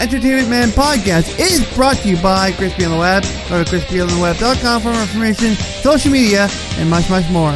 Entertainment Man podcast is brought to you by Crispy on the Web. Go to crispyontheweb.com for more information, social media, and much, much more.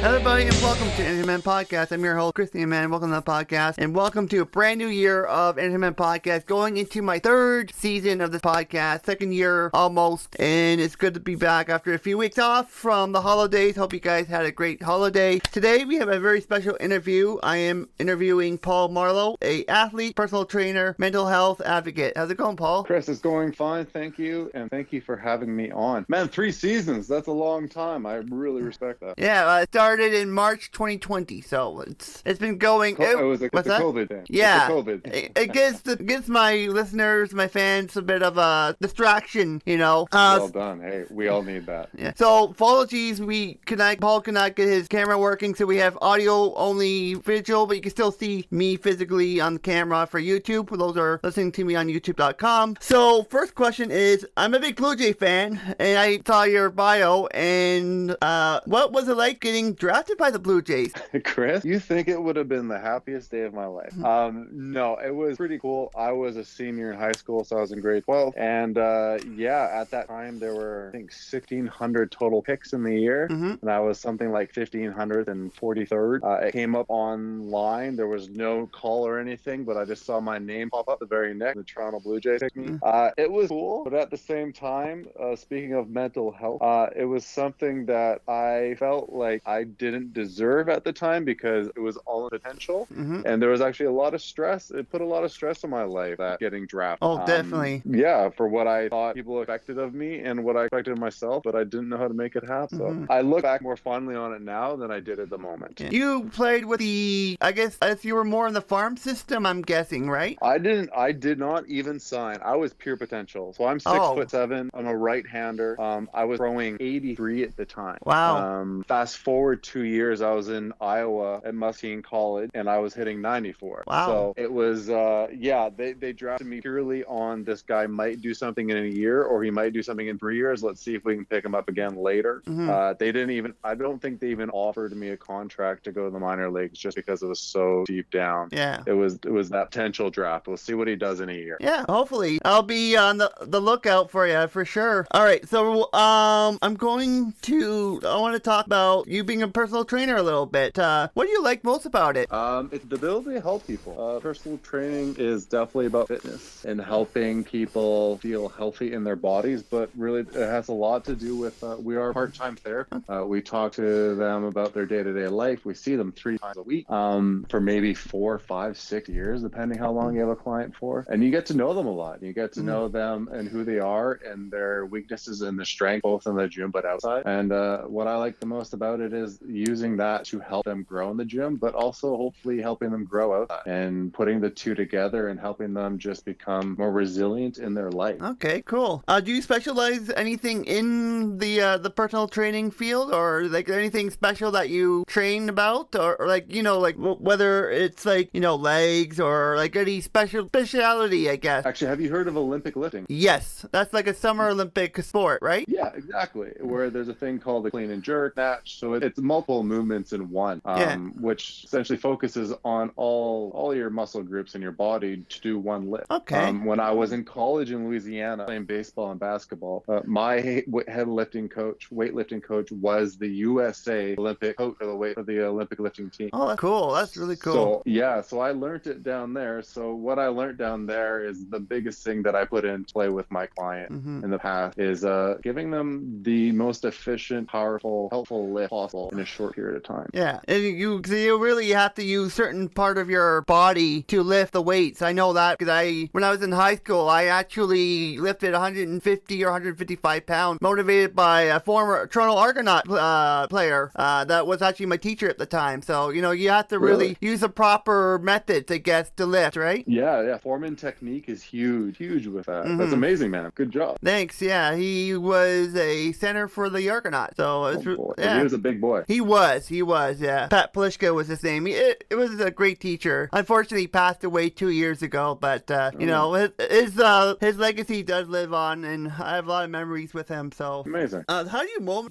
Hello, everybody, and welcome to Entertainment Podcast. I'm your host, Christian Man. Welcome to the podcast, and welcome to a brand new year of Entertainment Podcast. Going into my third season of this podcast, second year almost, and it's good to be back after a few weeks off from the holidays. Hope you guys had a great holiday. Today, we have a very special interview. I am interviewing Paul Marlowe, a athlete, personal trainer, mental health advocate. How's it going, Paul? Chris, it's going fine. Thank you, and thank you for having me on. Man, three seasons—that's a long time. I really respect that. Yeah, uh, started in March 2020, so it's it's been going. Co- it was a, what's that? COVID thing. Yeah, COVID. It, it gives the, gives my listeners, my fans, a bit of a distraction, you know. Uh, well done. Hey, we all need that. yeah. So apologies, we cannot. Paul cannot get his camera working, so we have audio only visual, but you can still see me physically on the camera for YouTube. For those who are listening to me on YouTube.com. So first question is, I'm a big Blue Jay fan, and I saw your bio, and uh, what was it like getting drafted by the Blue Jays? Chris, you think it would have been the happiest day of my life? Hmm. Um, no, it was pretty cool. I was a senior in high school, so I was in grade 12. And uh, yeah, at that time, there were, I think, 1,600 total picks in the year. hmm And I was something like 1,543rd. Uh, it came up online. There was no call or anything, but I just saw my name pop up the very next. The Toronto Blue Jays picked me. Uh, it was cool, but at the same time, uh, speaking of mental health, uh, it was something that I felt like I didn't deserve at the time because it was all potential. hmm And there was actually a lot of stress. It put a lot of stress on my life that getting drafted. Oh, Um, definitely. yeah, for what I thought people expected of me and what I expected of myself, but I didn't know how to make it happen. Mhm. So I look back more fondly on it now than I did at the moment. You played with the, I guess, if you were more in the farm system, I'm guessing, right? I didn't. I did not even sign. I was pure potential. So I'm six Oh. foot seven. I'm a right-hander. Um, I was throwing 83 at the time. Wow. Um, fast forward two years, I was in Iowa at Muscatine College, and I was hitting 94. Wow. So it was. Uh, yeah, they they drafted me purely on this guy might do something in a year, or he might do something in three years. Let's see if we can pick him up again later. Mhm. Uh, they didn't even. I don't think they even offered me a contract to go to the minor leagues just because it was so deep down. Yeah. It was it was that potential draft. We'll see what he does in a year. Yeah, hopefully. I'll be on the, the lookout for you for sure. All right, so um I'm going to I want to talk about you being a personal trainer a little bit. Uh what do you like most about it? Um, it's the ability to help people. Uh, personal training is definitely about fitness and helping people feel healthy in their bodies, but really it has a lot to do with uh, we are part-time therapy. Uh, we talk to them about their day-to-day life. We see them three times a week um, for maybe four, five, six years, depending how long you have a client for, and you get to know them a lot. You get to know them and who they are and their weaknesses and their strength, both in the gym but outside. And uh, what I like the most about it is using that to help them grow in the gym, but also hopefully helping them grow outside and putting the two together and helping them just become more resilient in their life. Okay, cool. Uh do you specialize anything in the uh the personal training field or like anything special that you train about or, or like, you know, like w- whether it's like, you know, legs or like any special speciality, I guess. Actually, have you heard of Olympic lifting? Yes, that's like a summer Olympic sport, right? Yeah, exactly. Where there's a thing called the clean and jerk match, so it- it's multiple movements in one, um, Yeah. which essentially focuses on all all your muscle groups in your body to do one lift. Okay. Um, when I was in college in Louisiana playing baseball and basketball, uh, my he- head lifting coach, weightlifting coach, was the USA Olympic coach for the weight for the Olympic lifting team. Oh, that's cool. That's really cool. So yeah, so I learned it down there. So what I learned down there is the biggest thing that I put into play with my client Mhm. in the past is uh, giving them the most efficient, powerful, helpful lift possible in a short period of time. Yeah, and you you really have to use certain part of your body to lift the weights. I know that because I when I was in high school, I actually lifted 150 or 155 pounds, motivated by a former Toronto Argonaut uh, player uh, that was actually my teacher at the time. So you know you have to really, Really? use the proper method to get to lift, right? Yeah, yeah. Form and technique is huge, huge with that. That's Mhm. amazing, man. Good job. Thanks. Yeah, he was a center for the Argonaut. So Oh, yeah. He was a big boy. Boy. He was, he was, yeah. Pat Plishka was his name. He, it, it was a great teacher. Unfortunately, he passed away two years ago, but uh, you know, his his, uh, his legacy does live on, and I have a lot of memories with him. So Amazing. Uh, how do you mo-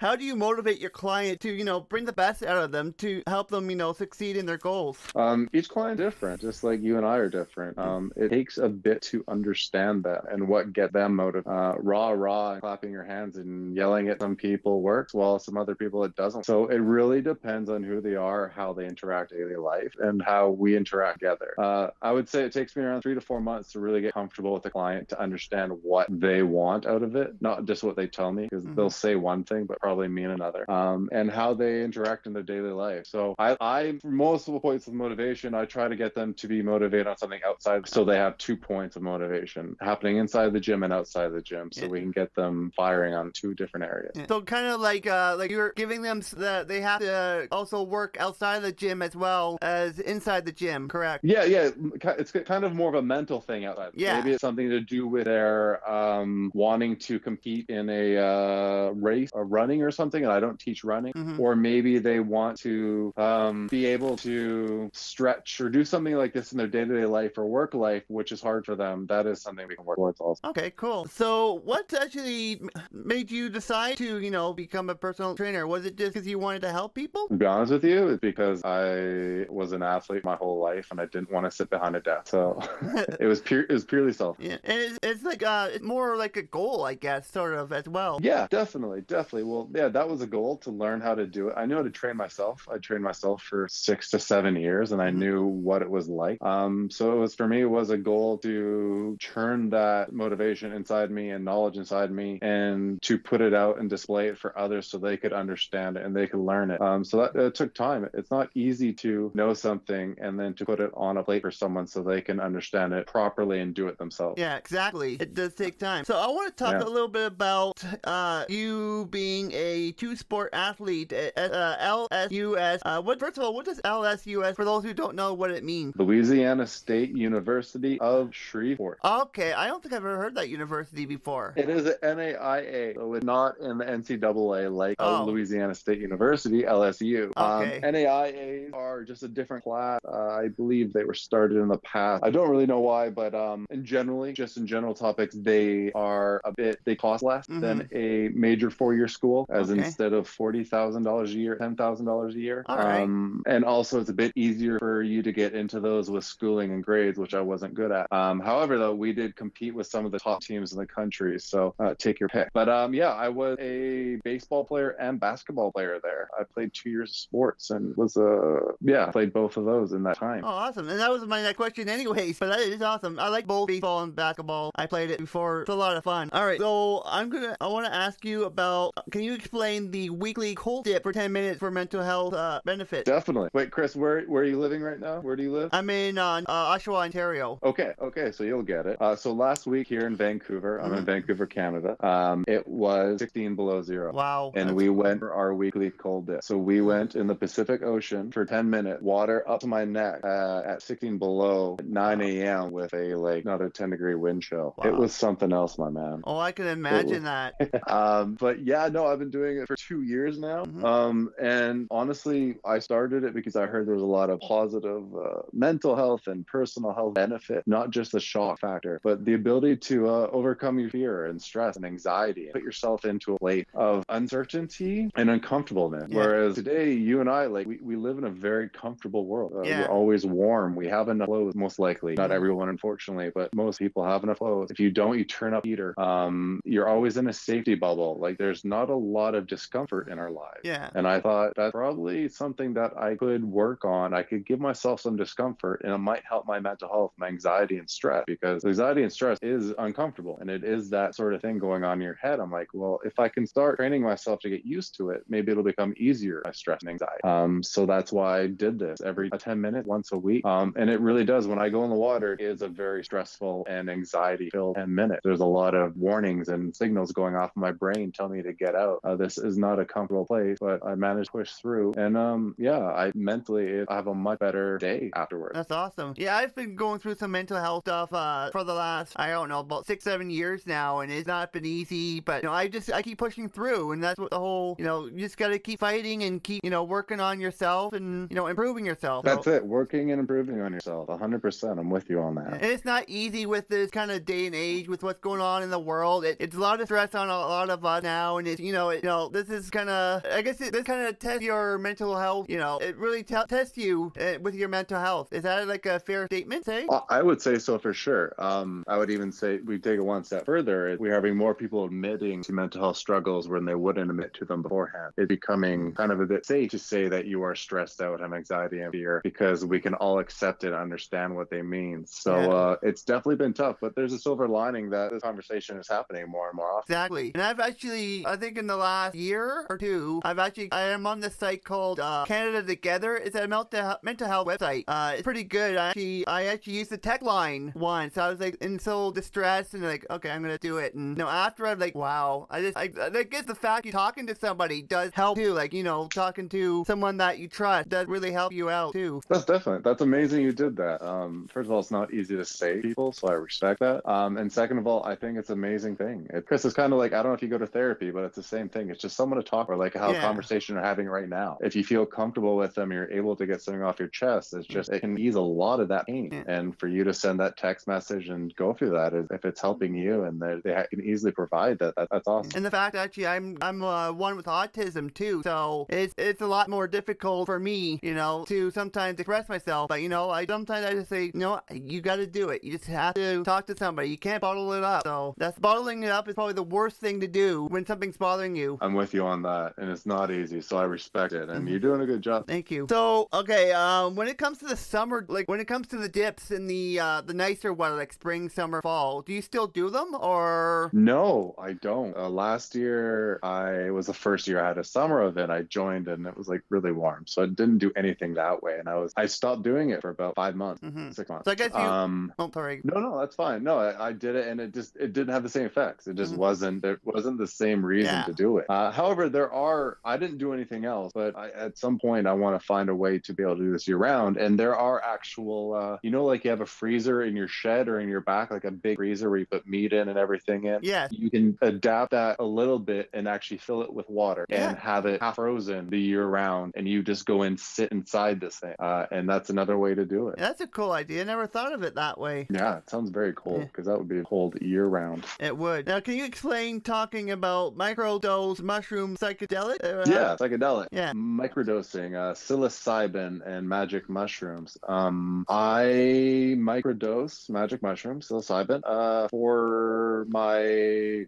how do you motivate your client to you know bring the best out of them to help them you know succeed in their goals? Um, each client is different, just like you and I are different. Um, it takes a bit to understand that and what get them motivated. Uh, raw, raw, clapping your hands and yelling at some people works, while some other people it doesn't. So it really depends on who they are, how they interact daily life, and how we interact together. Uh, I would say it takes me around three to four months to really get comfortable with the client to understand what they want out of it, not just what they tell me, because Mhm. they'll say one thing but probably mean another, um, and how they interact in their daily life. So I, I, for most of the points of motivation, I try to get them to be motivated on something outside, so they have two points of motivation happening inside the gym and outside the gym, so Yeah. we can get them firing on two different areas. Yeah. So kind of like uh, like you're giving them s- that they have to also work outside of the gym as well as inside the gym, correct? Yeah, yeah, it's kind of more of a mental thing outside. Yeah. Maybe it's something to do with their um, wanting to compete in a uh, race or running or something, and I don't teach running. Mhm. Or maybe they want to um, be able to stretch or do something like this in their day to day life or work life, which is hard for them. That is something we can work towards also. Okay, cool. So, what actually made you decide to, you know, become a personal trainer? Was it just because you wanted to help people? To be honest with you, it's because I was an athlete my whole life and I didn't want to sit behind a desk. So it was pure. It was purely self. Yeah, and it's, it's like uh, it's more like a goal, I guess, sort of as well. Yeah, definitely, definitely. Well, yeah, that was a goal to learn how to do it. I knew how to train myself. I trained myself for six to seven years, and I Mhm. knew what it was like. Um, so it was for me, it was a goal to churn that motivation inside me and knowledge inside me, and to put it out and display it for others so they could understand it and they could learn it. Um, so that it took time. It's not easy to know something and then to put it on a plate for someone so they can understand it properly and do it themselves. Yeah, exactly. It does take time. So I want to talk Yeah. a little bit about uh, you being a two-sport athlete at uh, LSUS. Uh, what first of all, what does LSUS for those who don't know what it means? Louisiana State University of Shreveport. Okay, I don't think I've ever heard that university before. It is an NAIA, so it's not in the NCAA like Oh. Louisiana State University, LSU. Okay. Um, NAIAs are just a different class. Uh, I believe they were started in the past. I don't really know why, but um, in generally, just in general topics, they are a bit, they cost less than a major four-year school, as Mm-hmm. Okay. instead of $40,000 a year, $10,000 a year. All right. Um, and also, it's a bit easier for you to get into those with schooling and grades, which I wasn't good at. Um, however, though, we did compete with some of the top teams in the country, so uh, take your pick. But um, yeah, I was a baseball player and basketball player there. I played two years of sports and was a yeah, played both of those in that time. Oh, awesome. And that was my next question anyways, but that is awesome. I like both baseball and basketball. I played it before. It's a lot of fun. All right, so I'm going to, I want to ask you about, can you explain the weekly cold dip for 10 minutes for mental health uh, benefit? Definitely. Wait, Chris, where where are you living right now? Where do you live? I'm in uh, uh, Oshawa, Ontario. Okay, okay, so you'll get it. Uh, so last week here in Vancouver, I'm in Mhm. Vancouver, Canada. Um, it was 16 below zero. Wow. And That's- we went for our weekly cold dip. So we went in the Pacific Ocean for 10 minutes, water up to my neck uh, at 16 below at 9 a.m. with a like another 10 degree wind chill. It was something else, my man. Oh, I can imagine that. um, but yeah, no, I've been doing it for two years now. Mhm. Um, and honestly, I started it because I heard there was a lot of positive uh, mental health and personal health benefit, not just the shock factor, but the ability to uh, overcome your fear and stress and anxiety and put yourself into a place of uncertainty and uncomfortableness. Yeah. Whereas today, you and I, like, we, we live in a very comfortable world. Uh, Yeah. We're always warm. We have enough clothes, most likely. Not everyone, unfortunately, but most people have enough clothes. If you don't, you turn up heater. Um, you're always in a safety bubble. Like, there's not a lot of discomfort in our lives. Yeah. And I thought that's probably something that I could work on. I could give myself some discomfort and it might help my mental health, my anxiety and stress because anxiety and stress is uncomfortable and it is that sort of thing going on in your head. I'm like, well, if I can start training myself to get used to it, maybe it'll become easier, my stress and anxiety. Um, so that's why I did this every 10 minutes once a week. Um, and it really does. When I go in the water, it is a very stressful and anxiety filled 10 minutes. There's a lot of warnings and signals going off in my brain telling me to get out. Uh, this is not a comfortable place, but I managed to push through. And um, yeah, I mentally I have a much better day afterwards. That's awesome. Yeah, I've been going through some mental health stuff uh, for the last, I don't know, about six, seven years now, and it's not been easy. But you know, I just I keep pushing through, and that's what the whole, you know, you just got to keep fighting and keep, you know, working on yourself and, you know, improving yourself. That's so, it. Working and improving on yourself. 100%. I'm with you on that. And it's not easy with this kind of day and age with what's going on in the world. It, it's a lot of stress on a lot of us now. And it's, you know, it, you know, this is kind of, I guess it, this kind of tests your mental health. You know, it really te- tests you uh, with your mental health. Is that like a fair statement, say? I would say so for sure. Um, I would even say we take it one step further. We're having more people admitting to mental health struggles when they wouldn't admit to them beforehand. It's becoming kind of a bit safe to say that you are stressed out, have anxiety and fear because we can all accept it and understand what they mean. So Yeah. uh, it's definitely been tough, but there's a silver lining that this conversation is happening more and more often. Exactly. And I've actually, I think in the last year or two, I've actually, I am on this site called uh, Canada Together. It's a mental, mental health website. Uh, it's pretty good. I actually, I actually used the tech line once. I was like in so distressed and like, okay, I'm gonna do it. And you know, after I'm like, wow, I just, I, I guess the fact you're talking to somebody does help too. Like, you know, talking to someone that you trust does really help you out too. That's definitely that's amazing you did that. Um, first of all, it's not easy to say people, so I respect that. Um, and second of all, I think it's an amazing thing. It, Chris, it's kind of like I don't know if you go to therapy, but it's the same thing. It's just someone to talk or like how Yeah. a conversation you're having right now. If you feel comfortable with them, you're able to get something off your chest. It's just it can ease a lot of that pain. Yeah. And for you to send that text message and go through that, is if it's helping you and they, they can easily provide that, that that's awesome. And the fact actually I'm I'm uh, one with autism too, so it's it's a lot more difficult for me, you know, to sometimes express myself. But you know, I sometimes I just say, you know, you got to do it. You just have to talk to somebody. You can't bottle it up. So that's bottling it up is probably the worst thing to do when something's bothering you. I'm with you on that, and it's not easy, so I respect it, and you're doing a good job. Thank you. So, okay, um, when it comes to the summer, like when it comes to the dips in the uh, the nicer weather, like spring, summer, fall, do you still do them or? No, I don't. Uh, last year, I was the first year I had a summer event. I joined and it was like really warm, so I didn't do anything that way. And I was I stopped doing it for about five months, Mhm. six months. So I guess you- Um, Oh, sorry. no, no, that's fine. No, I, I did it, and it just it didn't have the same effects. It just Mhm. wasn't. There wasn't the same reason Yeah. to do it. Uh, however, there are. I didn't do anything else, but I, at some point, I want to find a way to be able to do this year round. And there are actual, uh, you know, like you have a freezer in your shed or in your back, like a big freezer where you put meat in and everything in. Yeah. You can adapt that a little bit and actually fill it with water Yeah. and have it half frozen the year round, and you just go and sit inside this thing. Uh, and that's another way to do it. That's a cool idea. I never thought of it that way. Yeah, it sounds very cool Yeah. because that would be cold year round. It would. Now, can you explain talking about microdose mushroom psychedelic? Uh, Yeah, psychedelic. Yeah. Microdosing, uh, psilocybin, and magic mushrooms. Um, I microdose magic mushrooms, psilocybin, uh, for my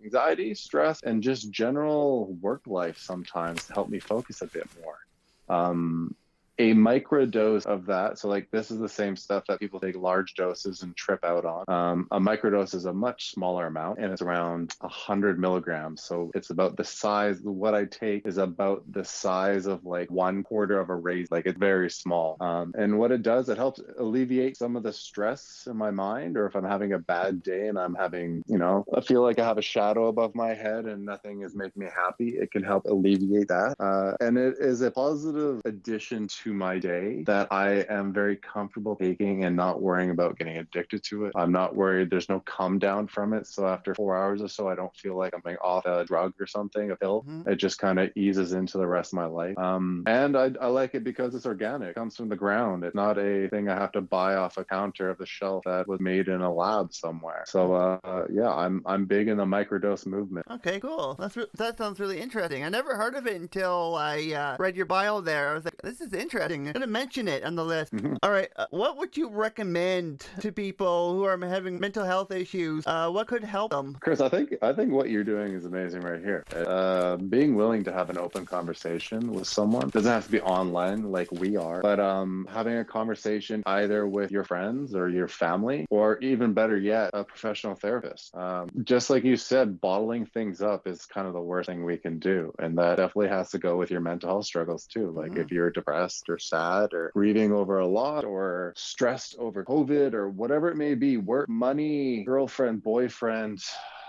anxiety, stress, and just general work life sometimes to help me focus a bit more. Um, a microdose of that, so like this is the same stuff that people take large doses and trip out on. Um, a microdose is a much smaller amount, and it's around 100 milligrams. So it's about the size. What I take is about the size of like one quarter of a raisin. Like it's very small. Um, and what it does, it helps alleviate some of the stress in my mind, or if I'm having a bad day and I'm having, you know, I feel like I have a shadow above my head and nothing is making me happy. It can help alleviate that. Uh, and it is a positive addition to my day that I am very comfortable taking and not worrying about getting addicted to it. I'm not worried. There's no come down from it. So after four hours or so, I don't feel like I'm being off a drug or something, a pill. Mhm. It just kind of eases into the rest of my life. Um, and I, I like it because it's organic. It comes from the ground. It's not a thing I have to buy off a counter of the shelf that was made in a lab somewhere. So uh, yeah, I'm I'm big in the microdose movement. Okay, cool. That's re- that sounds really interesting. I never heard of it until I uh, read your bio there. I was like, this is interesting. I'm gonna mention it on the list. Mhm. All right, uh, what would you recommend to people who are having mental health issues? Uh, what could help them? Chris, I think I think what you're doing is amazing right here. Uh, being willing to have an open conversation with someone doesn't have to be online like we are, but um, having a conversation either with your friends or your family, or even better yet, a professional therapist. Um, just like you said, bottling things up is kind of the worst thing we can do, and that definitely has to go with your mental health struggles too. Like Mhm. if you're depressed or sad or grieving over a lot or stressed over COVID or whatever it may be, work, money, girlfriend, boyfriend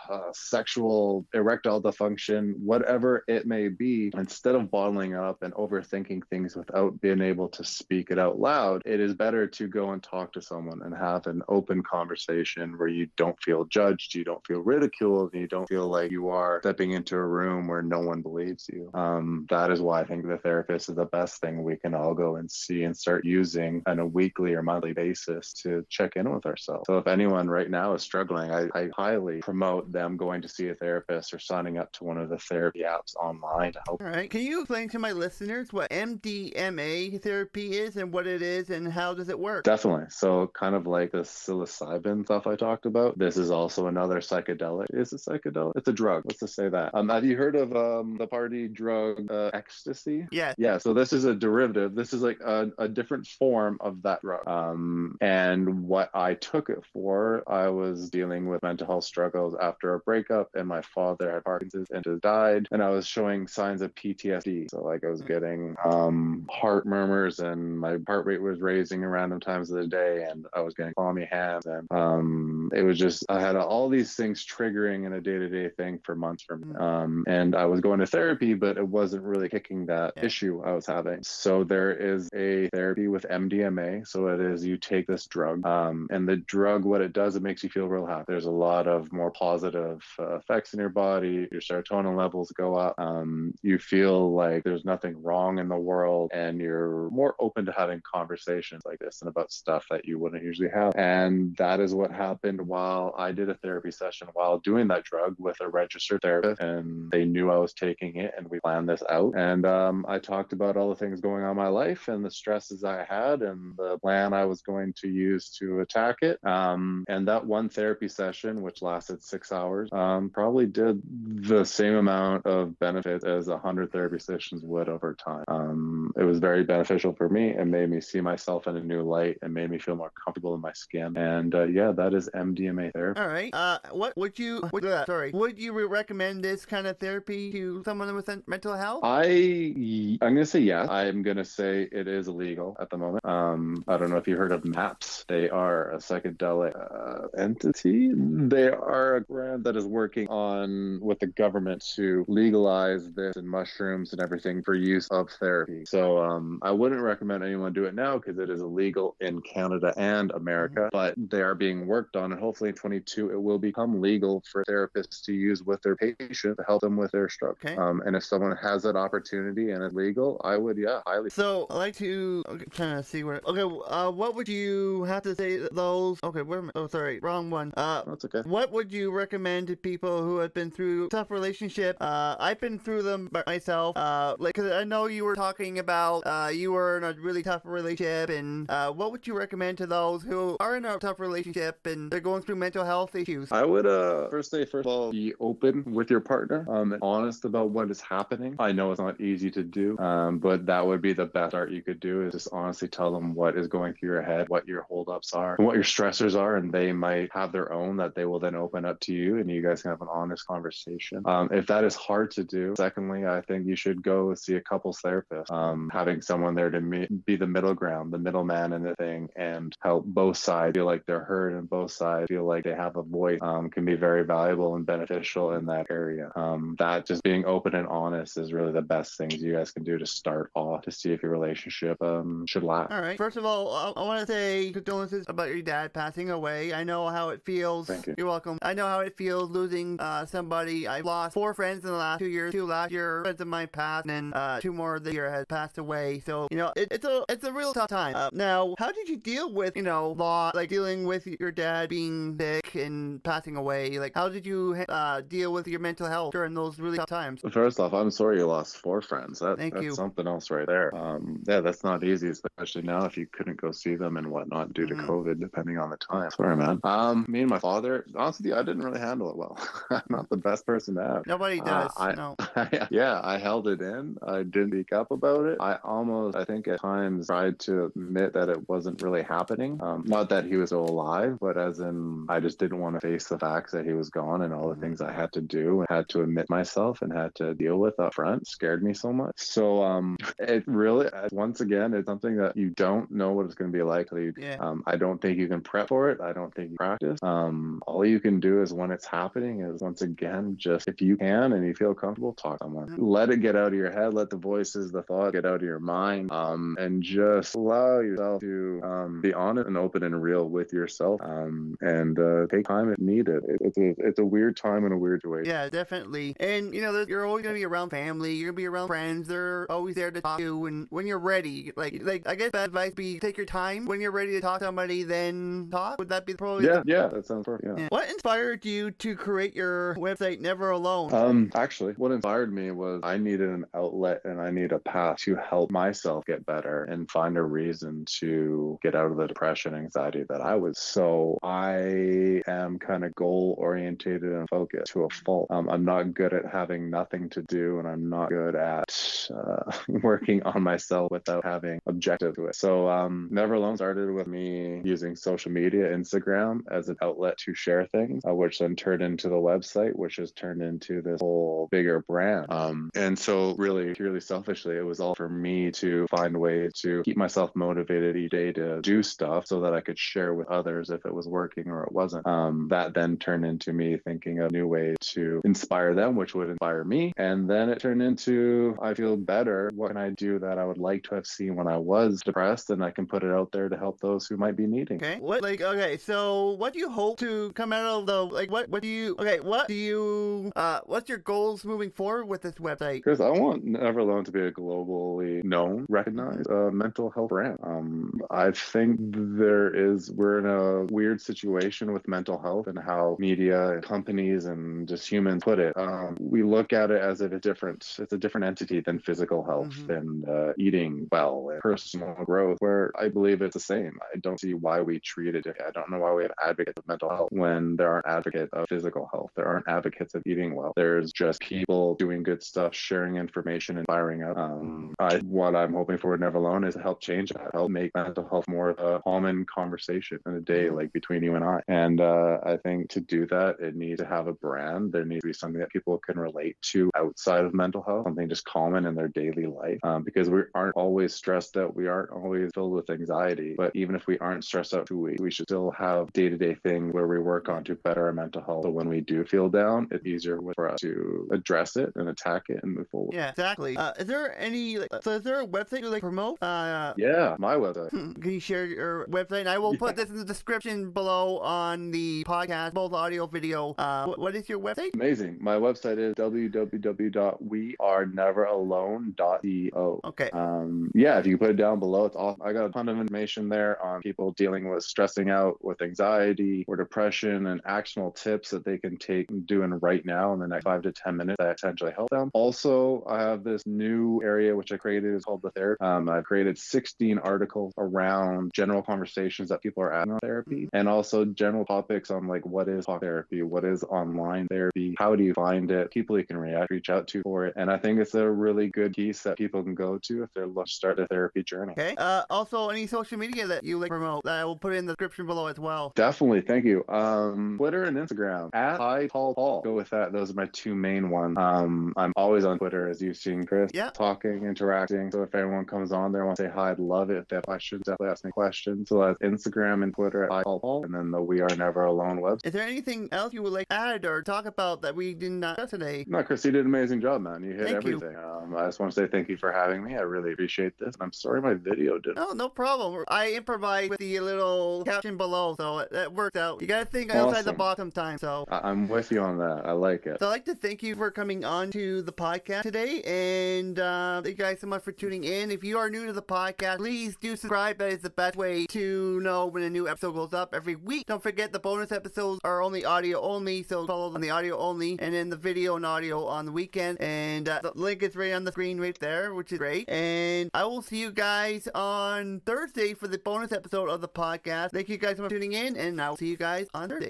uh, sexual erectile dysfunction, whatever it may be, instead of bottling up and overthinking things without being able to speak it out loud, it is better to go and talk to someone and have an open conversation where you don't feel judged, you don't feel ridiculed, and you don't feel like you are stepping into a room where no one believes you. Um, that is why I think the therapist is the best thing we can all go and see and start using on a weekly or monthly basis to check in with ourselves. So if anyone right now is struggling, I, I highly promote them going to see a therapist or signing up to one of the therapy apps online to help. All right. Can you explain to my listeners what MDMA therapy is and what it is and how does it work? Definitely. So kind of like the psilocybin stuff I talked about. This is also another psychedelic. Is a psychedelic? It's a drug. Let's just say that. Um, have you heard of um, the party drug uh, ecstasy? Yeah. Yeah. So this is a derivative. This is like a, a different form of that drug. Um, and what I took it for, I was dealing with mental health struggles after a breakup, and my father had Parkinson's and just died, and I was showing signs of PTSD. So like I was getting um, heart murmurs, and my heart rate was raising around random times of the day, and I was getting clammy hands, and um, it was just I had all these things triggering in a day to day thing for months for me. Um, and I was going to therapy, but it wasn't really kicking that Yeah. issue I was having. So there is a therapy with MDMA. So it is you take this drug, um, and the drug, what it does, it makes you feel real happy. There's a lot of more positive uh, effects in your body. Your serotonin levels go up. Um, you feel like there's nothing wrong in the world, and you're more open to having conversations like this and about stuff that you wouldn't usually have. And that is what happened while I did a therapy session while doing that drug with a registered therapist, and they knew I was taking it, and we planned this out. And um, I talked about all the things going on in my life and the stresses I had and the plan I was going to use to attack it. Um, and that one therapy session, which lasted six hours, um, probably did the same amount of benefit as a hundred therapy sessions would over time. Um, it was very beneficial for me. It made me see myself in a new light and made me feel more comfortable in my skin. And uh, yeah, that is MDMA therapy. All right. Uh, what would you? Would, uh, sorry. Would you recommend this kind of therapy to someone with mental health? I I'm gonna say yes. I'm gonna say it is illegal at the moment. Um, I don't know if you heard of MAPS. They are a psychedelic uh, entity. They are a that is working on with the government to legalize this and mushrooms and everything for use of therapy. So um, I wouldn't recommend anyone do it now because it is illegal in Canada and America. But they are being worked on, and hopefully in 22 it will become legal for therapists to use with their patients to help them with their stroke. Okay. Um, and if someone has that opportunity and it's legal, I would, yeah, highly. So I like to okay, trying to see where. Okay, uh, what would you have to say to those? Okay, where am I? Oh, sorry, wrong one. Uh, That's okay. what would you recommend to people who have been through tough relationship? Uh, I've been through them myself. Uh, like, cause I know you were talking about uh, you were in a really tough relationship, and uh, what would you recommend to those who are in a tough relationship and they're going through mental health issues? I would uh first say first of all be open with your partner, um, and honest about what is happening. I know it's not easy to do, um, but that would be the best art you could do is just honestly tell them what is going through your head, what your holdups are, what your stressors are, and they might have their own that they will then open up to you, and you guys can have an honest conversation. Um, if that is hard to do, secondly, I think you should go see a couples therapist. Um, having someone there to me- be the middle ground, the middleman in the thing, and help both sides feel like they're heard and both sides feel like they have a voice um, can be very valuable and beneficial in that area. Um, that just being open and honest is really the best things you guys can do to start off to see if your relationship um, should last. All right. First of all, I, I want to say condolences about your dad passing away. I know how it feels. Thank you. You're welcome. I know how it feels losing uh, somebody. I've lost four friends in the last two years. Two last year friends of mine passed, and uh, two more this year has passed away. So you know, it, it's a it's a real tough time. Uh, now, how did you deal with you know law like dealing with your dad being sick and passing away? Like, how did you uh, deal with your mental health during those really tough times? First off, I'm sorry you lost four friends. That, Thank that's you. something else right there. Um, yeah, that's not easy, especially now if you couldn't go see them and whatnot due to Mhm. COVID, depending on the time. Sorry, man. Um, me and my father, honestly, I didn't really handle it well. I'm not the best person to have. Nobody Uh, does. I- no. yeah, I held it in. I didn't speak up about it. I almost, I think at times tried to admit that it wasn't really happening. Um, not that he was still alive, but as in I just didn't want to face the facts that he was gone and all the things I had to do and had to admit myself and had to deal with up front scared me so much. So um, it really, once again, it's something that you don't know what it's going to be like Yeah. Um, I don't think you can prep for it. I don't think you practice. Um, all you can do is when it's happening is once again, just if you can and you feel comfortable, talk to someone. Let it get out of your head. Let the voices, the thought get out of your mind. Um, and just allow yourself to um, be honest and open and real with yourself. Um, and uh, take time if needed. It, it's a it's a weird time and a weird way. Yeah, definitely. And you know, you're always gonna be around family. You're gonna be around friends. They're always there to talk to you. And when you're ready, like, like I guess bad advice be take your time. When you're ready to talk to somebody, then talk. Would that be probably? Yeah, yeah, that sounds perfect. Yeah. Yeah. What inspired you to create your website, Never Alone? Um, actually, what inspired me was I needed an outlet and I need a path to help myself get better and find a reason to get out of the depression, anxiety that I was. So I am kind of goal orientated and focused to a fault. Um, I'm not good at having nothing to do, and I'm not good at uh, working on myself without having objective to it. So um, Never Alone started with me using social media, Instagram as an outlet to share things, uh, which then turned into the website, which has turned into this whole bigger brand. Um, and so, really, purely selfishly, it was all for me to find ways to keep myself motivated each day to do stuff so that I could share with others if it was working or it wasn't. Um, that then turned into me thinking of new ways to inspire them, which would inspire me. And then it turned into I feel better. What can I do that I would like to have seen when I was depressed? And I can put it out there to help those who might be needing. Okay. What like okay, so what do you hope to come out of the like what what do you okay, what do you uh what's your goals moving forward with this website? Chris, I want Never Alone to be a globally known, recognized uh, mental health brand. Um, I think there is, we're in a weird situation with mental health and how media and companies and just humans put it. Um, we look at it as if it's different, it's a different entity than physical health Mhm. and uh, eating well and personal growth, where I believe it's the same. I don't see why we treat it. I don't know why we have advocates of mental health when there aren't advocates of physical health. There aren't advocates of eating well. There's just people doing good stuff, sharing information, and firing up. Um, I, what I'm hoping for with Never Alone is to help change that, help make mental health more of a common conversation in a day, like between you and I. And uh, I think to do that, it needs to have a brand. There needs to be something that people can relate to outside of mental health, something just common in their daily life. Um, because we aren't always stressed out, we aren't always filled with anxiety. But even if we aren't stressed out weeks, we should still have day to day things where we work on to better our mental health. So when we do feel down, it's easier for us to address it and attack it and move forward. Yeah, exactly. Uh, is there any like, so is there a website you like promote? Uh Yeah, my website. can you share your website? I will put this in the description below on the podcast, both audio, video. Uh, what, what is your website? Amazing. My website is www.weareneveralone.co. Okay. Um, yeah, if you put it down below, it's awesome. I got a ton of information there on people dealing with stressing out with anxiety or depression and actionable tips that they can take and doing right now in the next five to 10 minutes that potentially help them. Also, I have this new area which I created. is called the therapy. Um, I've created 16 articles around general conversations that people are having on therapy and also general topics on like what is talk therapy, what is online therapy, how do you find it, people you can react, reach out to for it. And I think it's a really good piece that people can go to if they're looking to start a therapy journey. Okay. Uh, also, any social media that you like promote that I will put in the description below as well. Definitely, thank you. Um, Twitter and Instagram at Hi Paul Paul. Go with that. Those are my two main ones. Um, I'm always on Twitter, as you've seen, Chris. Yeah. Talking, interacting. So if anyone comes on there and wants to say hi, I'd love it. If they have questions, definitely ask me questions. So that's Instagram and Twitter at Hi Paul Paul, and then the We Are Never Alone website. Is there anything else you would like to add or talk about that we did not today? No, Chris, you did an amazing job, man. You hit Thank you. everything. Um, I just want to say thank you for having me. I really appreciate this. I'm sorry my video didn't. No, no problem. I improvised with the little caption below, so it, it worked out. You gotta think outside the Awesome. box sometimes. So, I- I'm with you on that. I like it. so I'd like to thank you for coming on to the podcast today, and uh, thank you guys so much for tuning in. If you are new to the podcast, please do subscribe. That is the best way to know when a new episode goes up every week. Don't forget the bonus episodes are only audio only, so follow on the audio only, and then the video and audio on the weekend. And uh, the link is right on the screen right there, which is great. And I will see you guys on Thursday for the bonus episode of the podcast. Thank you guys so much for tuning in, and I will see you guys on Thursday.